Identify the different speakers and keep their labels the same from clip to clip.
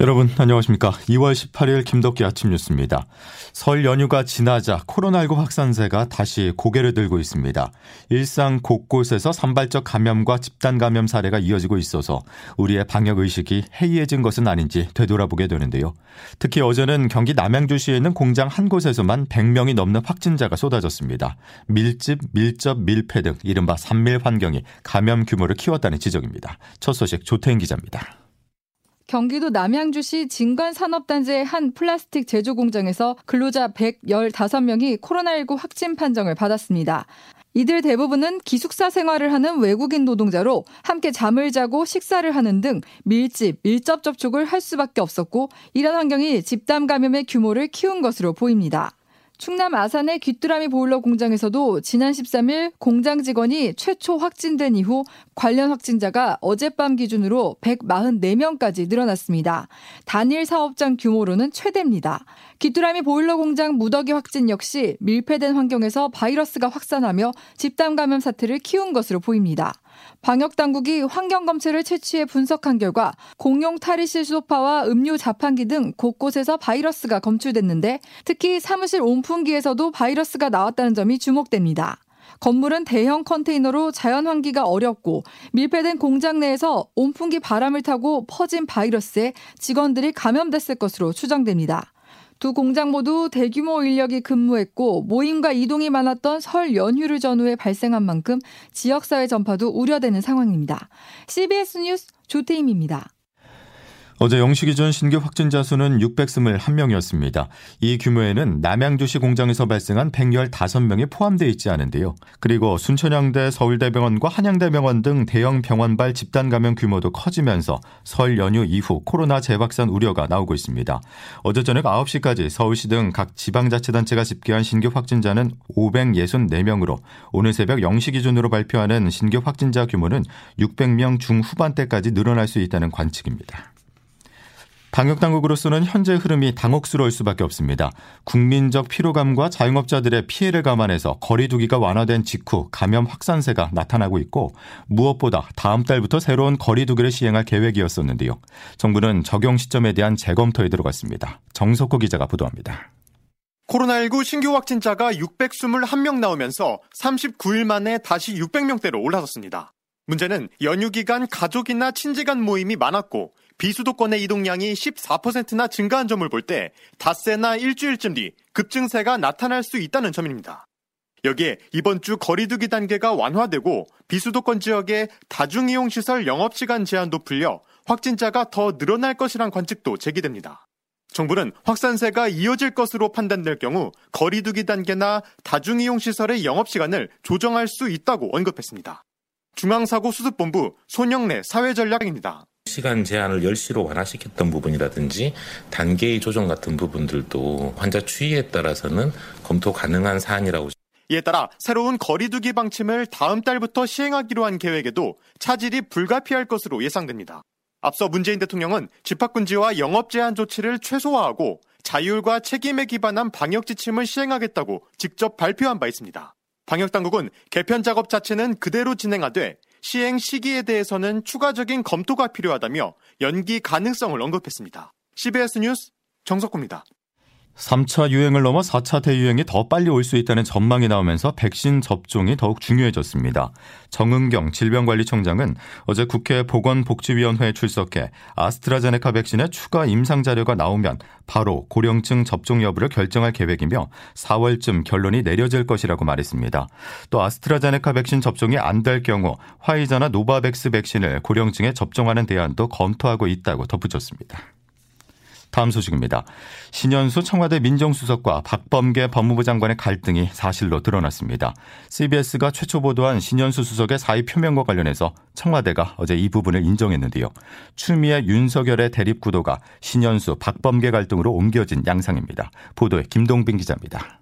Speaker 1: 여러분 안녕하십니까. 2월 18일 김덕기 아침 뉴스입니다. 설 연휴가 지나자 코로나19 확산세가 다시 고개를 들고 있습니다. 일상 곳곳에서 산발적 감염과 집단 감염 사례가 이어지고 있어서 우리의 방역 의식이 해이해진 것은 아닌지 되돌아보게 되는데요. 특히 어제는 경기 남양주시에 있는 공장 한 곳에서만 100명이 넘는 확진자가 쏟아졌습니다. 밀집, 밀접, 밀폐 등 이른바 산밀 환경이 감염 규모를 키웠다는 지적입니다. 첫 소식 조태인 기자입니다.
Speaker 2: 경기도 남양주시 진관산업단지의 한 플라스틱 제조 공장에서 근로자 115명이 코로나19 확진 판정을 받았습니다. 이들 대부분은 기숙사 생활을 하는 외국인 노동자로 함께 잠을 자고 식사를 하는 등 밀집, 밀접 접촉을 할 수밖에 없었고 이런 환경이 집단 감염의 규모를 키운 것으로 보입니다. 충남 아산의 귀뚜라미 보일러 공장에서도 지난 13일 공장 직원이 최초 확진된 이후 관련 확진자가 어젯밤 기준으로 144명까지 늘어났습니다. 단일 사업장 규모로는 최대입니다. 귀뚜라미 보일러 공장 무더기 확진 역시 밀폐된 환경에서 바이러스가 확산하며 집단 감염 사태를 키운 것으로 보입니다. 방역 당국이 환경 검체를 채취해 분석한 결과 공용 탈의실 소파와 음료 자판기 등 곳곳에서 바이러스가 검출됐는데 특히 사무실 온풍기에서도 바이러스가 나왔다는 점이 주목됩니다. 건물은 대형 컨테이너로 자연 환기가 어렵고 밀폐된 공장 내에서 온풍기 바람을 타고 퍼진 바이러스에 직원들이 감염됐을 것으로 추정됩니다. 두 공장 모두 대규모 인력이 근무했고 모임과 이동이 많았던 설 연휴를 전후에 발생한 만큼 지역사회 전파도 우려되는 상황입니다. CBS 뉴스 조태임입니다.
Speaker 1: 어제 0시 기준 신규 확진자 수는 621명이었습니다. 이 규모에는 남양주시 공장에서 발생한 115명이 포함되어 있지 않은데요. 그리고 순천향대 서울대병원과 한양대병원 등 대형 병원발 집단 감염 규모도 커지면서 설 연휴 이후 코로나 재확산 우려가 나오고 있습니다. 어제 저녁 9시까지 서울시 등 각 지방자치단체가 집계한 신규 확진자는 564명으로 오늘 새벽 0시 기준으로 발표하는 신규 확진자 규모는 600명 중후반대까지 늘어날 수 있다는 관측입니다. 방역당국으로서는 현재 흐름이 당혹스러울 수밖에 없습니다. 국민적 피로감과 자영업자들의 피해를 감안해서 거리두기가 완화된 직후 감염 확산세가 나타나고 있고 무엇보다 다음 달부터 새로운 거리두기를 시행할 계획이었었는데요. 정부는 적용 시점에 대한 재검토에 들어갔습니다. 정석호 기자가 보도합니다.
Speaker 3: 코로나19 신규 확진자가 621명 나오면서 39일 만에 다시 600명대로 올라섰습니다. 문제는 연휴 기간 가족이나 친지 간 모임이 많았고 비수도권의 이동량이 14%나 증가한 점을 볼 때 닷새나 일주일쯤 뒤 급증세가 나타날 수 있다는 점입니다. 여기에 이번 주 거리두기 단계가 완화되고 비수도권 지역의 다중이용시설 영업시간 제한도 풀려 확진자가 더 늘어날 것이란 관측도 제기됩니다. 정부는 확산세가 이어질 것으로 판단될 경우 거리두기 단계나 다중이용시설의 영업시간을 조정할 수 있다고 언급했습니다. 중앙사고수습본부 손영래 사회전략입니다.
Speaker 4: 시간 제한을 10시로 완화시켰던 부분이라든지 단계의 조정 같은 부분들도 환자 추이에 따라서는 검토 가능한 사안이라고
Speaker 3: 이에 따라 새로운 거리두기 방침을 다음 달부터 시행하기로 한 계획에도 차질이 불가피할 것으로 예상됩니다. 앞서 문재인 대통령은 집합금지와 영업 제한 조치를 최소화하고 자율과 책임에 기반한 방역 지침을 시행하겠다고 직접 발표한 바 있습니다. 방역 당국은 개편 작업 자체는 그대로 진행하되 시행 시기에 대해서는 추가적인 검토가 필요하다며 연기 가능성을 언급했습니다. CBS 뉴스 정석구입니다.
Speaker 1: 3차 유행을 넘어 4차 대유행이 더 빨리 올 수 있다는 전망이 나오면서 백신 접종이 더욱 중요해졌습니다. 정은경 질병관리청장은 어제 국회 보건복지위원회에 출석해 아스트라제네카 백신의 추가 임상 자료가 나오면 바로 고령층 접종 여부를 결정할 계획이며 4월쯤 결론이 내려질 것이라고 말했습니다. 또 아스트라제네카 백신 접종이 안 될 경우 화이자나 노바백스 백신을 고령층에 접종하는 대안도 검토하고 있다고 덧붙였습니다. 다음 소식입니다. 신현수 청와대 민정수석과 박범계 법무부 장관의 갈등이 사실로 드러났습니다. CBS가 최초 보도한 신현수 수석의 사의 표명과 관련해서 청와대가 어제 이 부분을 인정했는데요. 추미애 윤석열의 대립 구도가 신현수 박범계 갈등으로 옮겨진 양상입니다. 보도에 김동빈 기자입니다.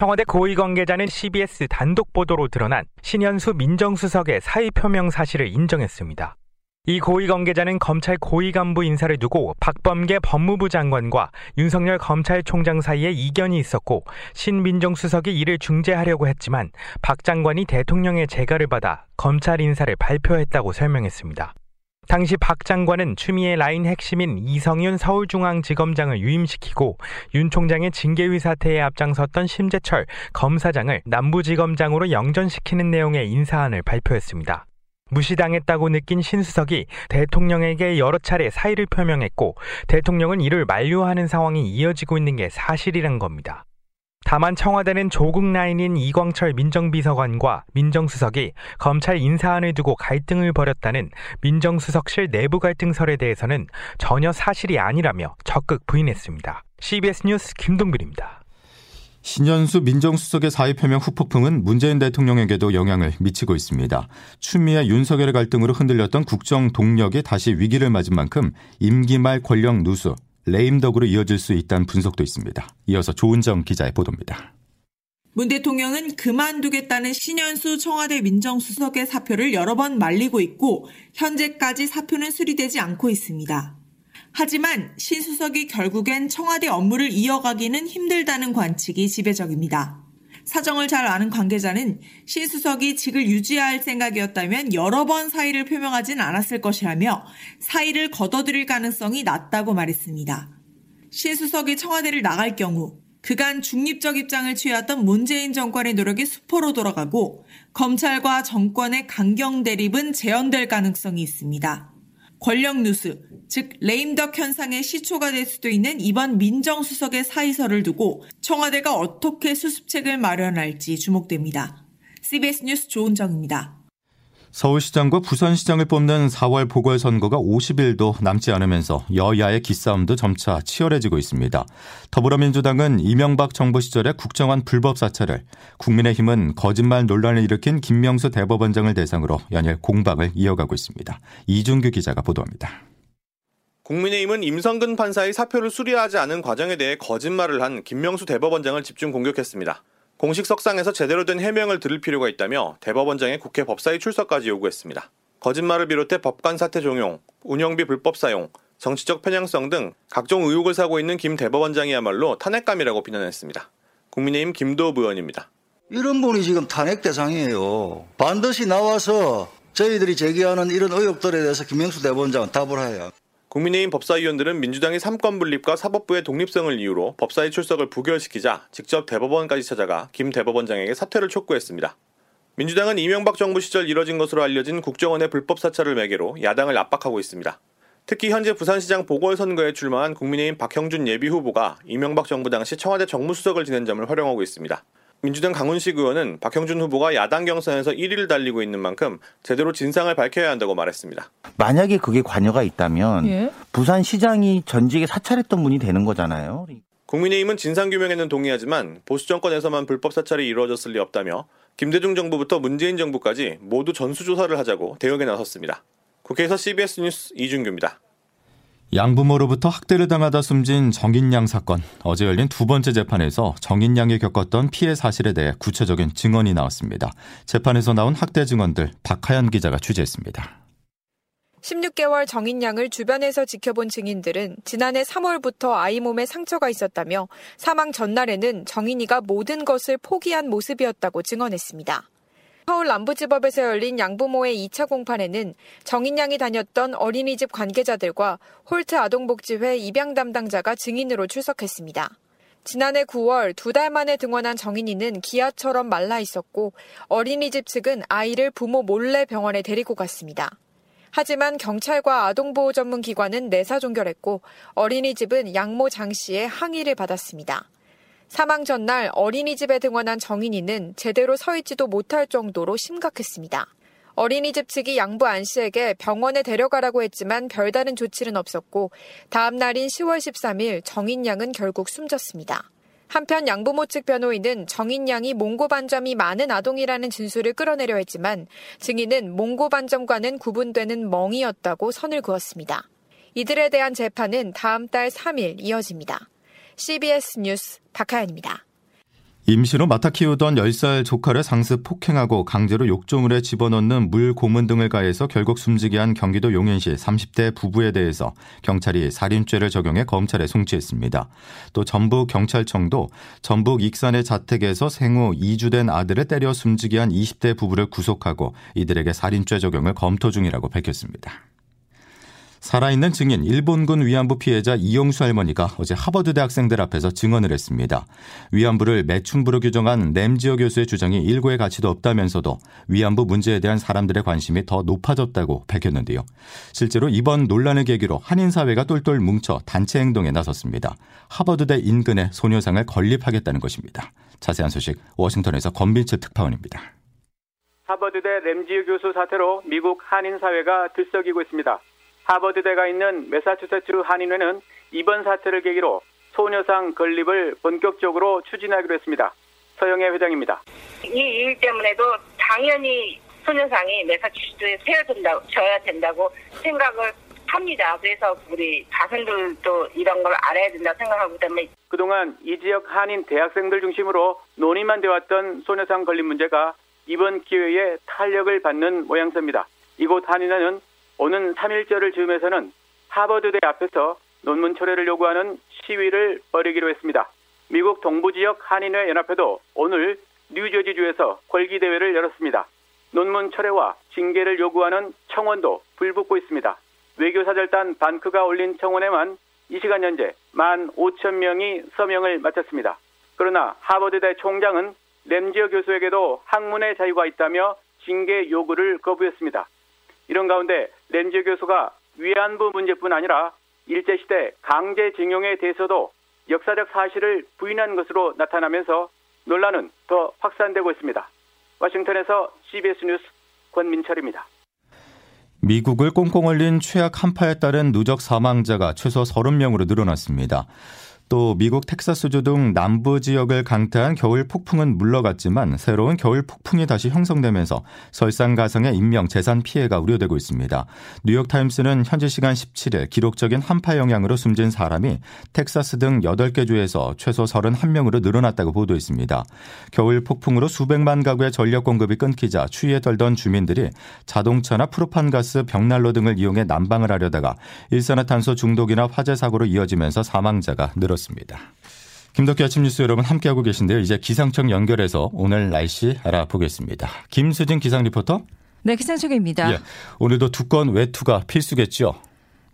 Speaker 5: 청와대 고위 관계자는 CBS 단독 보도로 드러난 신현수 민정수석의 사의 표명 사실을 인정했습니다. 이 고위 관계자는 검찰 고위 간부 인사를 두고 박범계 법무부 장관과 윤석열 검찰총장 사이에 이견이 있었고 신민정 수석이 이를 중재하려고 했지만 박 장관이 대통령의 재가를 받아 검찰 인사를 발표했다고 설명했습니다. 당시 박 장관은 추미애 라인 핵심인 이성윤 서울중앙지검장을 유임시키고 윤 총장의 징계위 사태에 앞장섰던 심재철 검사장을 남부지검장으로 영전시키는 내용의 인사안을 발표했습니다. 무시당했다고 느낀 신수석이 대통령에게 여러 차례 사의를 표명했고 대통령은 이를 만류하는 상황이 이어지고 있는 게 사실이란 겁니다. 다만 청와대는 조국 라인인 이광철 민정비서관과 민정수석이 검찰 인사안을 두고 갈등을 벌였다는 민정수석실 내부 갈등설에 대해서는 전혀 사실이 아니라며 적극 부인했습니다. CBS 뉴스 김동빈입니다.
Speaker 1: 신현수 민정수석의 사의 표명 후폭풍은 문재인 대통령에게도 영향을 미치고 있습니다. 추미애 윤석열의 갈등으로 흔들렸던 국정 동력이 다시 위기를 맞은 만큼 임기 말 권력 누수, 레임덕으로 이어질 수 있다는 분석도 있습니다. 이어서 조은정 기자의 보도입니다.
Speaker 6: 문 대통령은 그만두겠다는 신현수 청와대 민정수석의 사표를 여러 번 말리고 있고 현재까지 사표는 수리되지 않고 있습니다. 하지만 신 수석이 결국엔 청와대 업무를 이어가기는 힘들다는 관측이 지배적입니다. 사정을 잘 아는 관계자는 신 수석이 직을 유지할 생각이었다면 여러 번 사의를 표명하진 않았을 것이라며 사의를 걷어들일 가능성이 낮다고 말했습니다. 신 수석이 청와대를 나갈 경우 그간 중립적 입장을 취해왔던 문재인 정권의 노력이 수포로 돌아가고 검찰과 정권의 강경 대립은 재현될 가능성이 있습니다. 권력 누수, 즉 레임덕 현상의 시초가 될 수도 있는 이번 민정수석의 사의서를 두고 청와대가 어떻게 수습책을 마련할지 주목됩니다. CBS 뉴스 조은정입니다.
Speaker 1: 서울시장과 부산시장을 뽑는 4월 보궐선거가 50일도 남지 않으면서 여야의 기싸움도 점차 치열해지고 있습니다. 더불어민주당은 이명박 정부 시절의 국정원 불법 사찰을, 국민의힘은 거짓말 논란을 일으킨 김명수 대법원장을 대상으로 연일 공박을 이어가고 있습니다. 이준규 기자가 보도합니다.
Speaker 7: 국민의힘은 임성근 판사의 사표를 수리하지 않은 과정에 대해 거짓말을 한 김명수 대법원장을 집중 공격했습니다. 공식 석상에서 제대로 된 해명을 들을 필요가 있다며 대법원장의 국회 법사위 출석까지 요구했습니다. 거짓말을 비롯해 법관 사태 종용, 운영비 불법 사용, 정치적 편향성 등 각종 의혹을 사고 있는 김 대법원장이야말로 탄핵감이라고 비난했습니다. 국민의힘 김도읍 의원입니다.
Speaker 8: 이런 분이 지금 탄핵 대상이에요. 반드시 나와서 저희들이 제기하는 이런 의혹들에 대해서 김명수 대법원장은 답을 해야.
Speaker 7: 국민의힘 법사위원들은 민주당이 삼권 분립과 사법부의 독립성을 이유로 법사위 출석을 부결시키자 직접 대법원까지 찾아가 김 대법원장에게 사퇴를 촉구했습니다. 민주당은 이명박 정부 시절 이뤄진 것으로 알려진 국정원의 불법 사찰을 매개로 야당을 압박하고 있습니다. 특히 현재 부산시장 보궐선거에 출마한 국민의힘 박형준 예비후보가 이명박 정부 당시 청와대 정무수석을 지낸 점을 활용하고 있습니다. 민주당 강훈식 의원은 박형준 후보가 야당 경선에서 1위를 달리고 있는 만큼 제대로 진상을 밝혀야 한다고 말했습니다.
Speaker 9: 만약에 그게 관여가 있다면 예? 부산시장이 전직에 사찰했던 분이 되는 거잖아요.
Speaker 7: 국민의힘은 진상규명에는 동의하지만 보수 정권에서만 불법 사찰이 이루어졌을 리 없다며 김대중 정부부터 문재인 정부까지 모두 전수조사를 하자고 대응에 나섰습니다. 국회에서 CBS 뉴스 이준규입니다.
Speaker 1: 양부모로부터 학대를 당하다 숨진 정인양 사건. 어제 열린 두 번째 재판에서 정인양이 겪었던 피해 사실에 대해 구체적인 증언이 나왔습니다. 재판에서 나온 학대 증언들 박하연 기자가 취재했습니다.
Speaker 10: 16개월 정인양을 주변에서 지켜본 증인들은 지난해 3월부터 아이 몸에 상처가 있었다며 사망 전날에는 정인이가 모든 것을 포기한 모습이었다고 증언했습니다. 서울 남부지법에서 열린 양부모의 2차 공판에는 정인양이 다녔던 어린이집 관계자들과 홀트 아동복지회 입양 담당자가 증인으로 출석했습니다. 지난해 9월 두 달 만에 등원한 정인이는 기아처럼 말라 있었고 어린이집 측은 아이를 부모 몰래 병원에 데리고 갔습니다. 하지만 경찰과 아동보호 전문 기관은 내사 종결했고 어린이집은 양모 장 씨의 항의를 받았습니다. 사망 전날 어린이집에 등원한 정인이는 제대로 서 있지도 못할 정도로 심각했습니다. 어린이집 측이 양부 안 씨에게 병원에 데려가라고 했지만 별다른 조치는 없었고 다음 날인 10월 13일 정인 양은 결국 숨졌습니다. 한편 양부모 측 변호인은 정인 양이 몽고 반점이 많은 아동이라는 진술을 끌어내려 했지만 증인은 몽고 반점과는 구분되는 멍이었다고 선을 그었습니다. 이들에 대한 재판은 다음 달 3일 이어집니다. CBS 뉴스 박하연입니다.
Speaker 1: 임시로 맡아 키우던 10살 조카를 상습 폭행하고 강제로 욕조물에 집어넣는 물 고문 등을 가해서 결국 숨지게 한 경기도 용인시 30대 부부에 대해서 경찰이 살인죄를 적용해 검찰에 송치했습니다. 또 전북 경찰청도 전북 익산의 자택에서 생후 2주 된 아들을 때려 숨지게 한 20대 부부를 구속하고 이들에게 살인죄 적용을 검토 중이라고 밝혔습니다. 살아있는 증인 일본군 위안부 피해자 이용수 할머니가 어제 하버드 대 학생들 앞에서 증언을 했습니다. 위안부를 매춘부로 규정한 램지어 교수의 주장이 일고의 가치도 없다면서도 위안부 문제에 대한 사람들의 관심이 더 높아졌다고 밝혔는데요. 실제로 이번 논란을 계기로 한인 사회가 똘똘 뭉쳐 단체 행동에 나섰습니다. 하버드대 인근에 소녀상을 건립하겠다는 것입니다. 자세한 소식 워싱턴에서 권빈철 특파원입니다.
Speaker 11: 하버드대 램지어 교수 사태로 미국 한인 사회가 들썩이고 있습니다. 하버드대가 있는 메사추세츠 한인회는 이번 사태를 계기로 소녀상 건립을 본격적으로 추진하기로 했습니다. 서영애 회장입니다.
Speaker 12: 이 일 때문에도 당연히 소녀상이 메사추세츠에 세워진다, 져야 된다고 생각을 합니다. 그래서 우리 자손들도 이런 걸 알아야 된다고 생각하기 때문에
Speaker 11: 그동안 이 지역 한인 대학생들 중심으로 논의만 되었던 소녀상 건립 문제가 이번 기회에 탄력을 받는 모양새입니다. 이곳 한인회는 오는 3일절을 즈음해서는 하버드대 앞에서 논문 철회를 요구하는 시위를 벌이기로 했습니다. 미국 동부 지역 한인회 연합회도 오늘 뉴저지주에서 궐기 대회를 열었습니다. 논문 철회와 징계를 요구하는 청원도 불붙고 있습니다. 외교사절단 반크가 올린 청원에만 이 시간 현재 1만 5천 명이 서명을 마쳤습니다. 그러나 하버드대 총장은 램지어 교수에게도 학문의 자유가 있다며 징계 요구를 거부했습니다. 이런 가운데 렌즈 교수가 위안부 문제뿐 아니라 일제시대 강제징용에 대해서도 역사적 사실을 부인한 것으로 나타나면서 논란은 더 확산되고 있습니다. 워싱턴에서 CBS 뉴스 권민철입니다.
Speaker 1: 미국을 꽁꽁 얼린 최악 한파에 따른 누적 사망자가 최소 30명으로 늘어났습니다. 또 미국 텍사스주 등 남부 지역을 강타한 겨울 폭풍은 물러갔지만 새로운 겨울 폭풍이 다시 형성되면서 설상가성의 인명 재산 피해가 우려되고 있습니다. 뉴욕 타임스는 현지 시간 17일 기록적인 한파 영향으로 숨진 사람이 텍사스 등 8개 주에서 최소 31명으로 늘어났다고 보도했습니다. 겨울 폭풍으로 수백만 가구의 전력 공급이 끊기자 추위에 떨던 주민들이 자동차나 프로판 가스, 벽난로 등을 이용해 난방을 하려다가 일산화탄소 중독이나 화재 사고로 이어지면서 사망자가 늘었습니다. 들었습니다. 김덕기 아침 뉴스 여러분 함께하고 계신데요. 이제 기상청 연결해서 오늘 날씨 알아보겠습니다. 김수진 기상 리포터.
Speaker 13: 네, 기상청입니다. 예,
Speaker 1: 오늘도 두건 외투가 필수겠죠.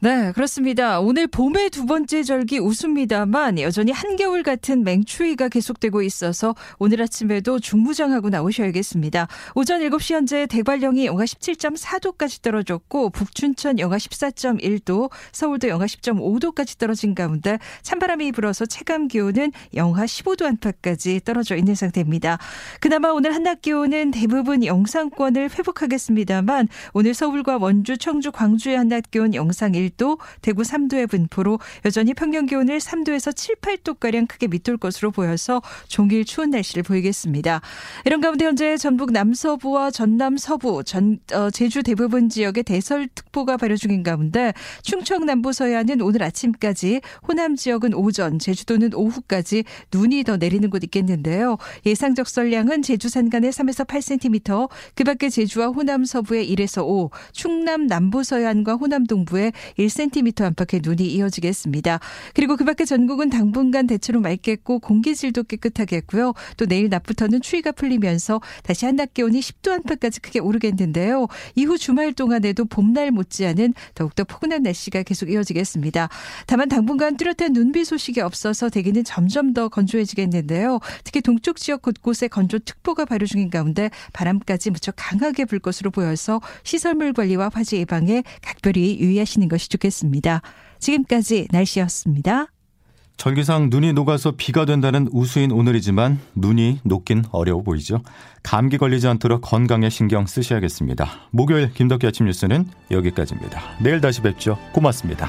Speaker 13: 네, 그렇습니다. 오늘 봄의 두 번째 절기 웃습니다만 여전히 한겨울 같은 맹추위가 계속되고 있어서 오늘 아침에도 중무장하고 나오셔야겠습니다. 오전 7시 현재 대관령이 영하 17.4도까지 떨어졌고 북춘천 영하 14.1도, 서울도 영하 10.5도까지 떨어진 가운데 찬바람이 불어서 체감 기온은 영하 15도 안팎까지 떨어져 있는 상태입니다. 그나마 오늘 한낮 기온은 대부분 영상권을 회복하겠습니다만 오늘 서울과 원주, 청주, 광주의 한낮 기온 영상 1 1도, 대구 3도의 분포로 여전히 평년 기온을 3도에서 7, 8도가량 크게 밑돌 것으로 보여서 종일 추운 날씨를 보이겠습니다. 이런 가운데 현재 전북 남서부와 전남 서부, 전, 어, 제주 대부분 지역에 대설특보가 발효 중인 가운데 충청 남부 서해안은 오늘 아침까지, 호남 지역은 오전, 제주도는 오후까지 눈이 더 내리는 곳 있겠는데요. 예상 적설량은 제주 산간에 3에서 8cm, 그 밖에 제주와 호남 서부에 1에서 5, 충남 남부 서해안과 호남 동부에 1cm 안팎의 눈이 이어지겠습니다. 그리고 그 밖에 전국은 당분간 대체로 맑겠고 공기질도 깨끗하겠고요. 또 내일 낮부터는 추위가 풀리면서 다시 한낮 기온이 10도 안팎까지 크게 오르겠는데요. 이후 주말 동안에도 봄날 못지않은 더욱더 포근한 날씨가 계속 이어지겠습니다. 다만 당분간 뚜렷한 눈비 소식이 없어서 대기는 점점 더 건조해지겠는데요. 특히 동쪽 지역 곳곳에 건조특보가 발효 중인 가운데 바람까지 무척 강하게 불 것으로 보여서 시설물 관리와 화재 예방에 각별히 유의하시는 것이 좋겠습니다. 지금까지 날씨였습니다.
Speaker 1: 절기상 눈이 녹아서 비가 된다는 우수인 오늘이지만 눈이 녹긴 어려워 보이죠. 감기 걸리지 않도록 건강에 신경 쓰셔야겠습니다. 목요일 김덕기 아침 뉴스는 여기까지입니다. 내일 다시 뵙죠. 고맙습니다.